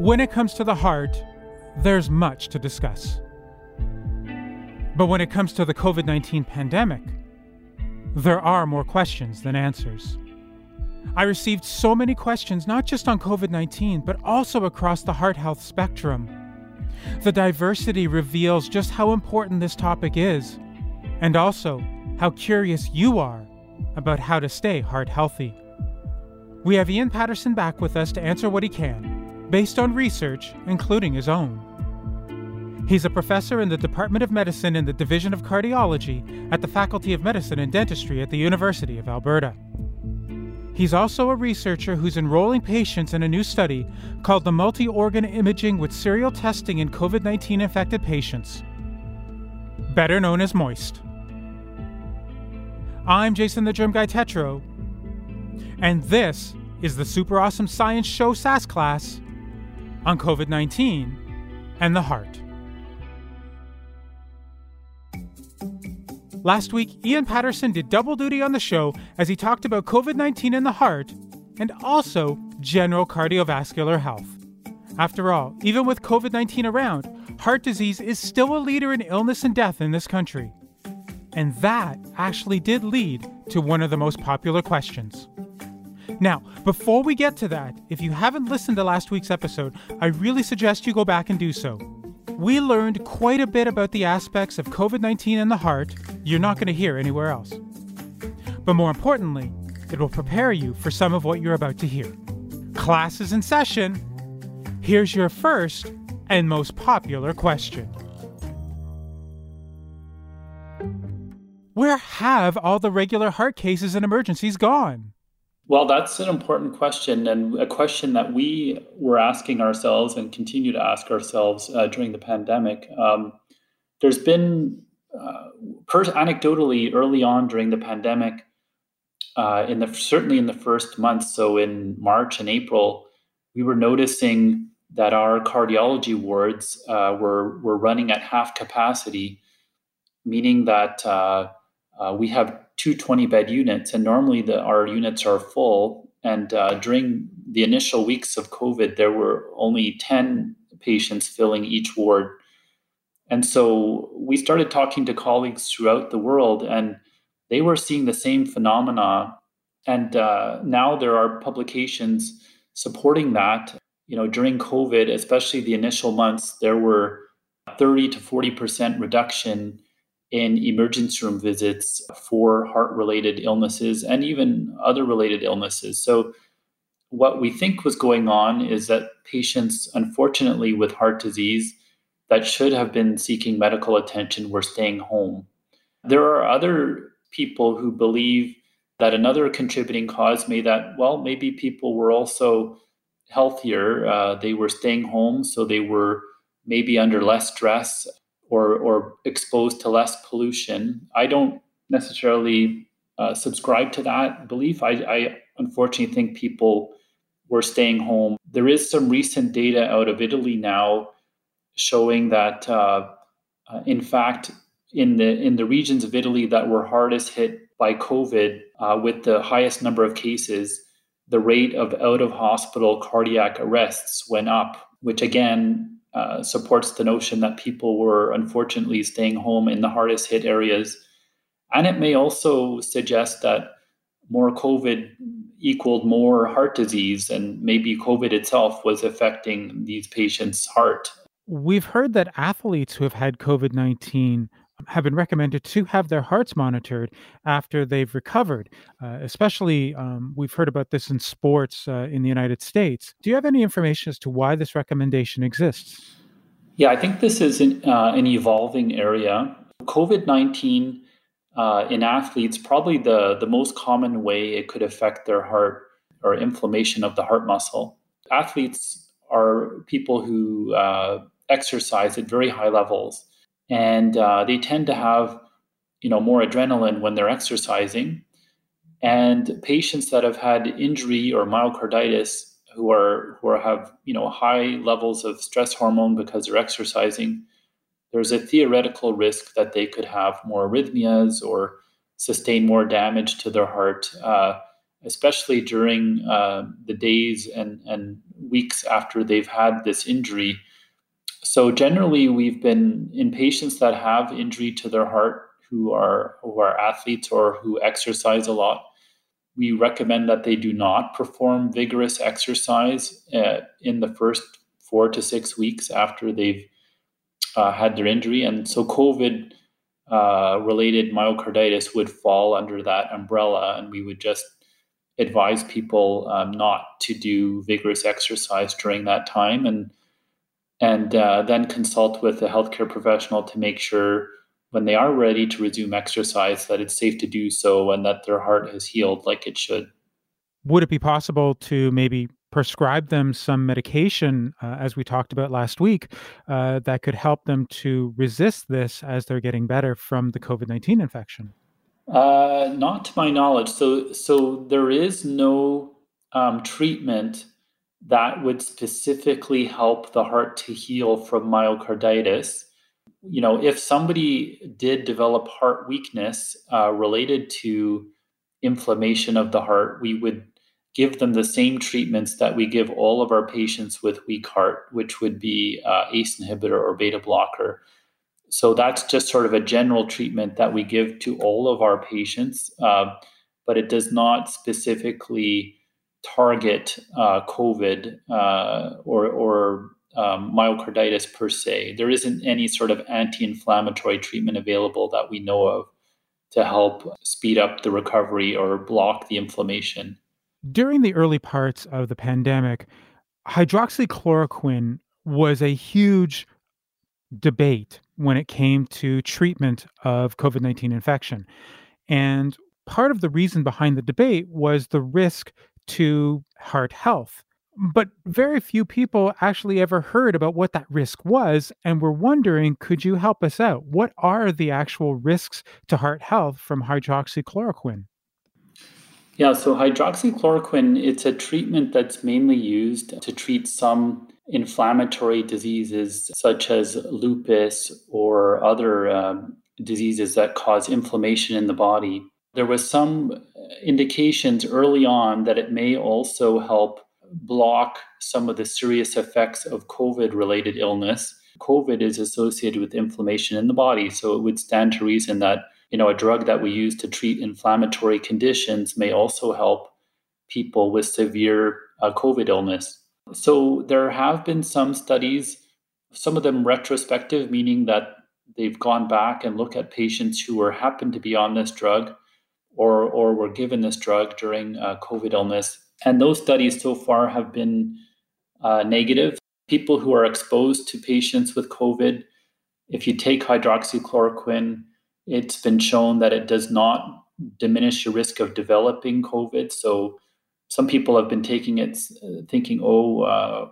When it comes to the heart, there's much to discuss. But when it comes to the COVID 19 pandemic, there are more questions than answers. I received so many questions, not just on COVID 19, but also across the heart health spectrum. The diversity reveals just how important this topic is, and also how curious you are about how to stay heart healthy. We have Ian Paterson back with us to answer what he can, based on research, including his own. He's a professor in the Department of Medicine in the Division of Cardiology at the Faculty of Medicine and Dentistry at the University of Alberta. He's also a researcher who's enrolling patients in a new study called the Multi Organ Imaging with Serial Testing in COVID 19 Infected Patients, better known as MOIST. I'm Jason the Germ Guy Tetro, and this is the Super Awesome Science Show SASS class on COVID 19 and the heart. Last week, Ian Paterson did double duty on the show as he talked about COVID 19 and the heart and also general cardiovascular health. After all, even with COVID 19 around, heart disease is still a leader in illness and death in this country. And that actually did lead to one of the most popular questions. Now, before we get to that, if you haven't listened to last week's episode, I really suggest you go back and do so we learned quite a bit about the aspects of COVID 19 and the heart you're not going to hear anywhere else. But more importantly, it will prepare you for some of what you're about to hear. Class is in session. Here's your first and most popular question Where have all the regular heart cases and emergencies gone? Well, that's an important question, and a question that we were asking ourselves and continue to ask ourselves uh, during the pandemic. Um, there's been, uh, per- anecdotally, early on during the pandemic, uh, in the certainly in the first months, so in March and April, we were noticing that our cardiology wards uh, were were running at half capacity, meaning that uh, uh, we have two 20 bed units, and normally the, our units are full. And uh, during the initial weeks of COVID, there were only 10 patients filling each ward. And so we started talking to colleagues throughout the world, and they were seeing the same phenomena. And uh, now there are publications supporting that. You know, during COVID, especially the initial months, there were 30 to 40% reduction in emergency room visits for heart related illnesses and even other related illnesses. So, what we think was going on is that patients, unfortunately, with heart disease that should have been seeking medical attention were staying home. There are other people who believe that another contributing cause may that, well, maybe people were also healthier. Uh, they were staying home, so they were maybe under less stress or or exposed to less pollution. I don't necessarily uh, subscribe to that belief. I, I unfortunately think people were staying home. There is some recent data out of Italy now showing that, uh, uh, in fact, in the in the regions of Italy that were hardest hit by COVID, uh, with the highest number of cases, the rate of out of hospital cardiac arrests went up, which again uh, supports the notion that people were unfortunately staying home in the hardest hit areas. And it may also suggest that more COVID equaled more heart disease, and maybe COVID itself was affecting these patients' heart. We've heard that athletes who have had COVID 19 have been recommended to have their hearts monitored after they've recovered. Uh, especially, um, we've heard about this in sports uh, in the United States. Do you have any information as to why this recommendation exists? Yeah, I think this is an, uh, an evolving area. COVID 19 uh, in athletes, probably the, the most common way it could affect their heart or inflammation of the heart muscle. Athletes are people who uh, exercise at very high levels and uh, they tend to have you know more adrenaline when they're exercising and patients that have had injury or myocarditis who are who are, have you know high levels of stress hormone because they're exercising there's a theoretical risk that they could have more arrhythmias or sustain more damage to their heart uh, especially during uh, the days and, and weeks after they've had this injury. So generally, we've been in patients that have injury to their heart who are who are athletes or who exercise a lot. We recommend that they do not perform vigorous exercise uh, in the first four to six weeks after they've uh, had their injury, and so COVID uh, related myocarditis would fall under that umbrella, and we would just advise people um, not to do vigorous exercise during that time, and and uh, then consult with a healthcare professional to make sure when they are ready to resume exercise that it's safe to do so and that their heart has healed like it should. Would it be possible to maybe prescribe them some medication, uh, as we talked about last week, uh, that could help them to resist this as they're getting better from the COVID 19 infection? Uh, not to my knowledge. So, so there is no um, treatment that would specifically help the heart to heal from myocarditis. You know, if somebody did develop heart weakness uh, related to inflammation of the heart, we would give them the same treatments that we give all of our patients with weak heart, which would be uh, ACE inhibitor or beta blocker. So that's just sort of a general treatment that we give to all of our patients, uh, but it does not specifically target uh, COVID uh, or, or um, myocarditis per se. There isn't any sort of anti inflammatory treatment available that we know of to help speed up the recovery or block the inflammation. During the early parts of the pandemic, hydroxychloroquine was a huge debate when it came to treatment of COVID 19 infection. And part of the reason behind the debate was the risk to heart health. But very few people actually ever heard about what that risk was and were wondering could you help us out? What are the actual risks to heart health from hydroxychloroquine? Yeah, so hydroxychloroquine, it's a treatment that's mainly used to treat some inflammatory diseases such as lupus or other um, diseases that cause inflammation in the body. There was some indications early on that it may also help block some of the serious effects of COVID related illness. COVID is associated with inflammation in the body, so it would stand to reason that you know, a drug that we use to treat inflammatory conditions may also help people with severe uh, COVID illness. So there have been some studies, some of them retrospective, meaning that they've gone back and looked at patients who were happened to be on this drug or or were given this drug during uh, COVID illness. And those studies so far have been uh, negative. People who are exposed to patients with COVID, if you take hydroxychloroquine, it's been shown that it does not diminish your risk of developing COVID. So some people have been taking it thinking, oh, uh,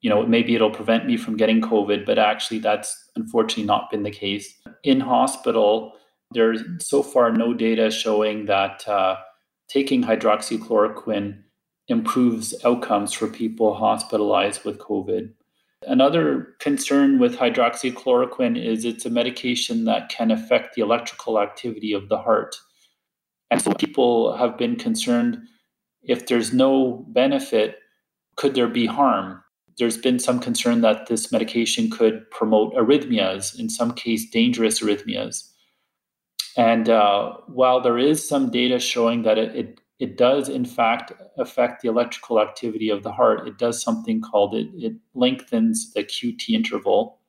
you know, maybe it'll prevent me from getting COVID, but actually that's unfortunately not been the case. In hospital, there's so far no data showing that uh, taking hydroxychloroquine improves outcomes for people hospitalized with COVID. Another concern with hydroxychloroquine is it's a medication that can affect the electrical activity of the heart. And so people have been concerned if there's no benefit, could there be harm? There's been some concern that this medication could promote arrhythmias, in some case, dangerous arrhythmias. And uh, while there is some data showing that it, it it does in fact affect the electrical activity of the heart. It does something called it, it lengthens the QT interval.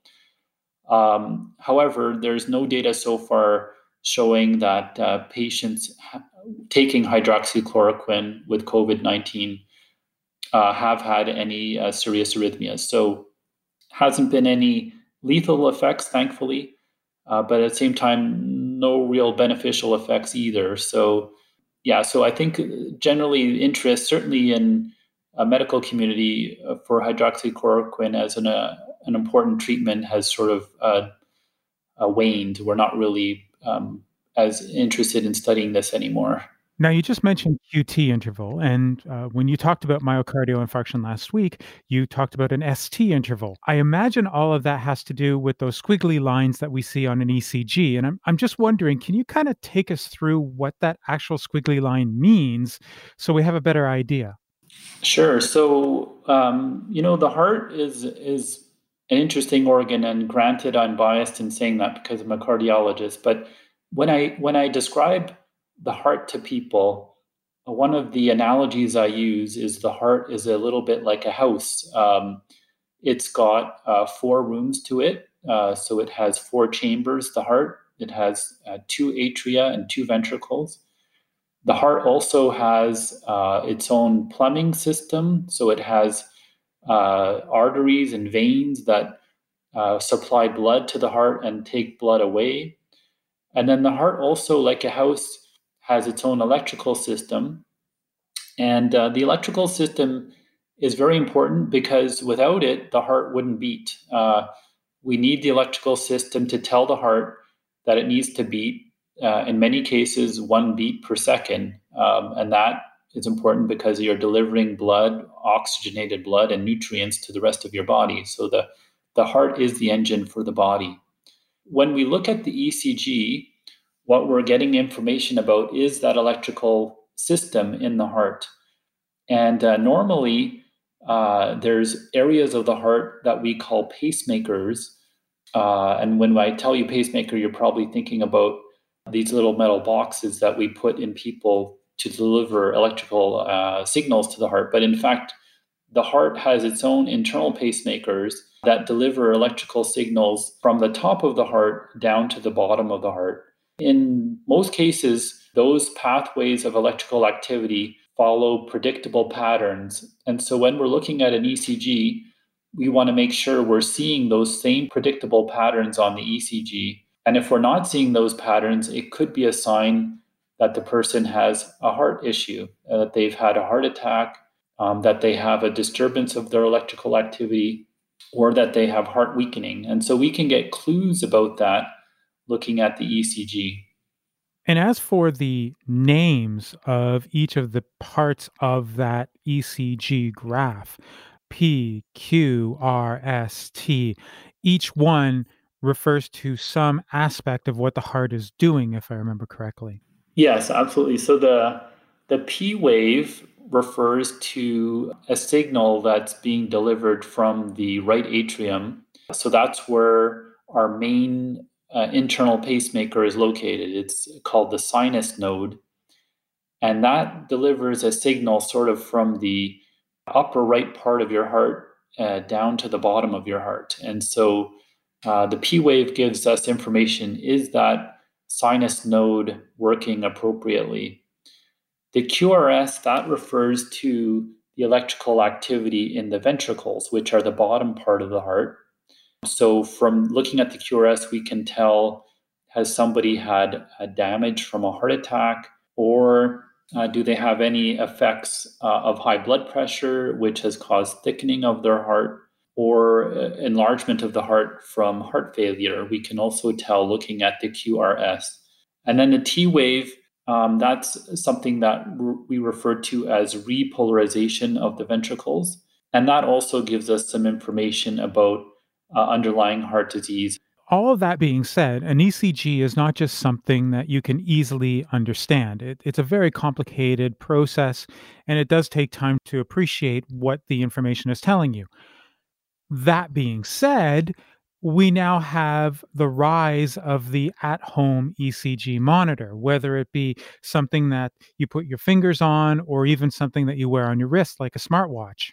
Um, however, there's no data so far showing that uh, patients ha- taking hydroxychloroquine with COVID 19 uh, have had any uh, serious arrhythmias. So, hasn't been any lethal effects, thankfully, uh, but at the same time, no real beneficial effects either. So, yeah, so I think generally interest, certainly in a medical community, uh, for hydroxychloroquine as an uh, an important treatment has sort of uh, uh, waned. We're not really um, as interested in studying this anymore. Now, you just mentioned QT interval. And uh, when you talked about myocardial infarction last week, you talked about an ST interval. I imagine all of that has to do with those squiggly lines that we see on an ECG. And I'm, I'm just wondering, can you kind of take us through what that actual squiggly line means so we have a better idea? Sure. So, um, you know, the heart is is an interesting organ, and granted, I'm biased in saying that because I'm a cardiologist. But when I when I describe the heart to people, uh, one of the analogies I use is the heart is a little bit like a house. Um, it's got uh, four rooms to it, uh, so it has four chambers. The heart it has uh, two atria and two ventricles. The heart also has uh, its own plumbing system, so it has uh, arteries and veins that supply blood to the heart and take blood away. And then the heart also, like a house, has its own electrical system. And uh, the electrical system is very important because without it, the heart wouldn't beat. Uh, we need the electrical system to tell the heart that it needs to beat uh, in many cases one beat per second. Um, and that is important because you're delivering blood, oxygenated blood, and nutrients to the rest of your body. So the, the heart is the engine for the body. When we look at the ECG, what we're getting information about is that electrical system in the heart. And uh, normally, uh, there's areas of the heart that we call pacemakers. Uh, and when I tell you pacemaker, you're probably thinking about these little metal boxes that we put in people to deliver electrical uh, signals to the heart. But in fact, the heart has its own internal pacemakers that deliver electrical signals from the top of the heart down to the bottom of the heart. In most cases, those pathways of electrical activity follow predictable patterns. And so when we're looking at an ECG, we want to make sure we're seeing those same predictable patterns on the ECG and if we're not seeing those patterns, it could be a sign that the person has a heart issue, uh, that they've had a heart attack, um, that they have a disturbance of their electrical activity, or that they have heart weakening. And so we can get clues about that looking at the ECG. And as for the names of each of the parts of that ECG graph, P, Q, R, S, T, each one refers to some aspect of what the heart is doing, if I remember correctly. Yes, absolutely. So the the P wave refers to a signal that's being delivered from the right atrium. So that's where our main uh, internal pacemaker is located. It's called the sinus node. And that delivers a signal sort of from the upper right part of your heart uh, down to the bottom of your heart. And so uh, the P wave gives us information is that sinus node working appropriately? The QRS, that refers to the electrical activity in the ventricles, which are the bottom part of the heart. So, from looking at the QRS, we can tell has somebody had a damage from a heart attack, or uh, do they have any effects uh, of high blood pressure, which has caused thickening of their heart? or uh, enlargement of the heart from heart failure. We can also tell looking at the QRS. And then the T wave, um, that's something that we refer to as repolarization of the ventricles. And that also gives us some information about uh, underlying heart disease. All of that being said, an ECG is not just something that you can easily understand. It, it's a very complicated process, and it does take time to appreciate what the information is telling you. That being said, we now have the rise of the at home ECG monitor, whether it be something that you put your fingers on or even something that you wear on your wrist, like a smartwatch.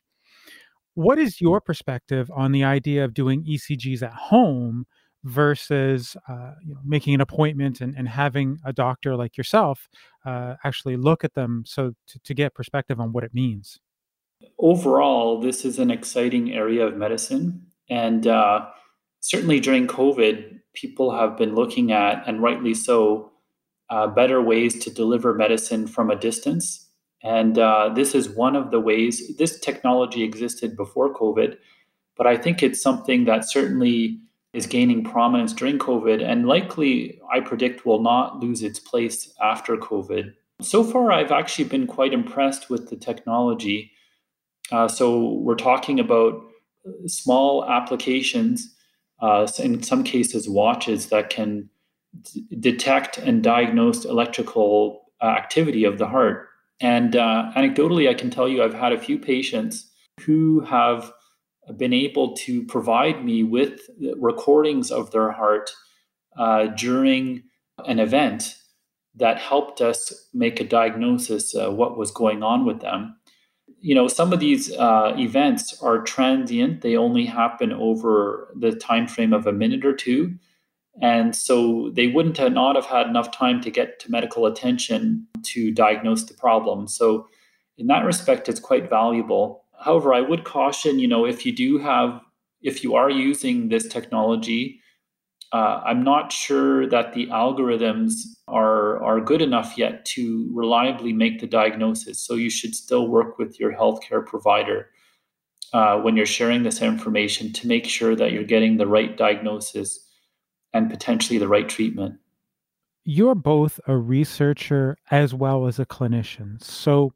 What is your perspective on the idea of doing ECGs at home versus uh, you know, making an appointment and, and having a doctor like yourself uh, actually look at them so to, to get perspective on what it means? overall, this is an exciting area of medicine. And uh, certainly during COVID, people have been looking at, and rightly so, uh, better ways to deliver medicine from a distance. And uh, this is one of the ways, this technology existed before COVID, but I think it's something that certainly is gaining prominence during COVID and likely, I predict, will not lose its place after COVID. So far, I've actually been quite impressed with the technology. Uh, so we're talking about small applications, uh, in some cases watches that can d- detect and diagnose electrical uh, activity of the heart. And uh, anecdotally, I can tell you I've had a few patients who have been able to provide me with recordings of their heart uh, during an event that helped us make a diagnosis uh, what was going on with them. You know some of these uh, events are transient. They only happen over the time frame of a minute or two and so they wouldn't not have had enough time to get to medical attention to diagnose the problem. So in that respect it's quite valuable. However i would caution you know if you do have if you are using this technology uh, I'm not sure that the algorithms are are good enough yet to reliably make the diagnosis. So you should still work with your healthcare provider uh, when you're sharing this information to make sure that you're getting the right diagnosis and potentially the right treatment. You're both a researcher as well as a clinician, so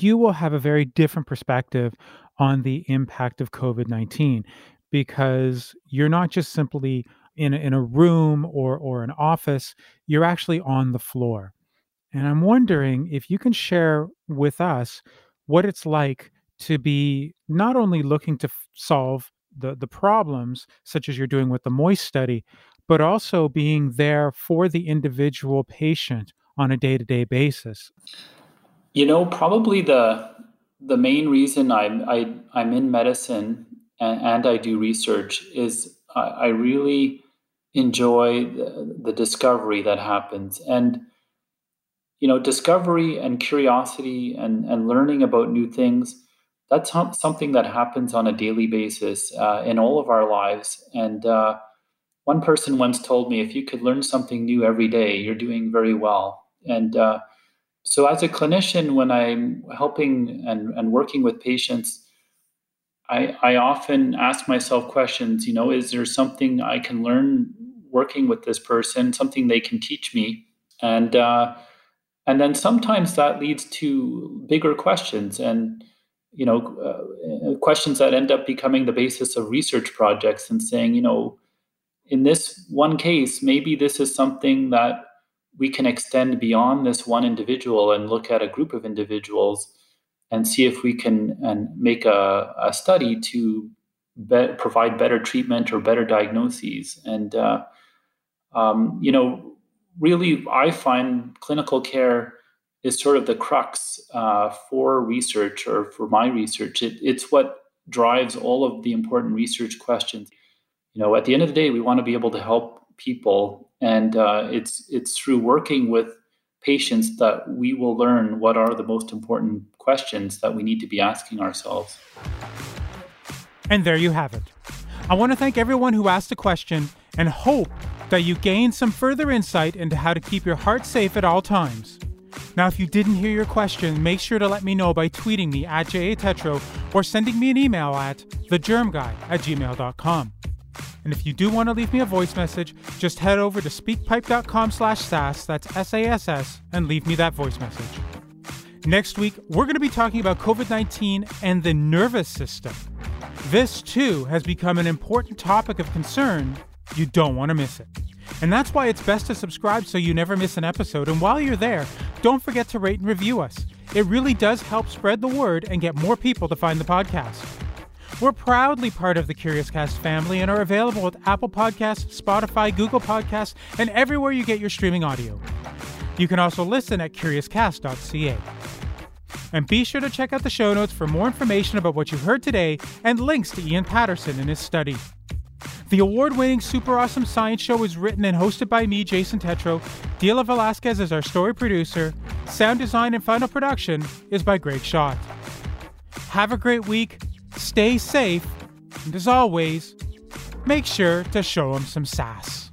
you will have a very different perspective on the impact of COVID 19 because you're not just simply in a, in a room or or an office you're actually on the floor and i'm wondering if you can share with us what it's like to be not only looking to f- solve the the problems such as you're doing with the moist study but also being there for the individual patient on a day-to-day basis. You know probably the the main reason i'm I, i'm in medicine and, and i do research is I, I really enjoy the, the discovery that happens. And you know discovery and curiosity and and learning about new things that's something that happens on a daily basis uh, in all of our lives. And uh, one person once told me if you could learn something new every day you're doing very well. And uh, so as a clinician when i'm helping and, and working with patients I, I often ask myself questions you know is there something i can learn working with this person, something they can teach me, and uh, and then sometimes that leads to bigger questions. And you know uh, questions that end up becoming the basis of research projects and saying you know in this one case maybe this is something that we can extend beyond this one individual and look at a group of individuals and see if we can and make a, a study to be, provide better treatment or better diagnoses. And uh, um, you know, really, I find clinical care is sort of the crux uh, for research or for my research. It, it's what drives all of the important research questions. You know, at the end of the day, we want to be able to help people, and uh, it's it's through working with patients that we will learn what are the most important questions that we need to be asking ourselves. And there you have it. I want to thank everyone who asked a question and hope that you gain some further insight into how to keep your heart safe at all times. Now, if you didn't hear your question, make sure to let me know by tweeting me at JATetro or sending me an email at thegermguy at gmail.com. And if you do want to leave me a voice message, just head over to speakpipe.com slash sass, that's S-A-S-S, and leave me that voice message. Next week, we're going to be talking about COVID-19 and the nervous system. This, too, has become an important topic of concern you don't want to miss it. And that's why it's best to subscribe so you never miss an episode. And while you're there, don't forget to rate and review us. It really does help spread the word and get more people to find the podcast. We're proudly part of the Curious Cast family and are available with Apple Podcasts, Spotify, Google Podcasts, and everywhere you get your streaming audio. You can also listen at curiouscast.ca. And be sure to check out the show notes for more information about what you heard today and links to Ian Paterson and his study. The award winning Super Awesome Science Show is written and hosted by me, Jason Tetro. Dila Velasquez is our story producer. Sound design and final production is by Greg Schott. Have a great week, stay safe, and as always, make sure to show them some sass.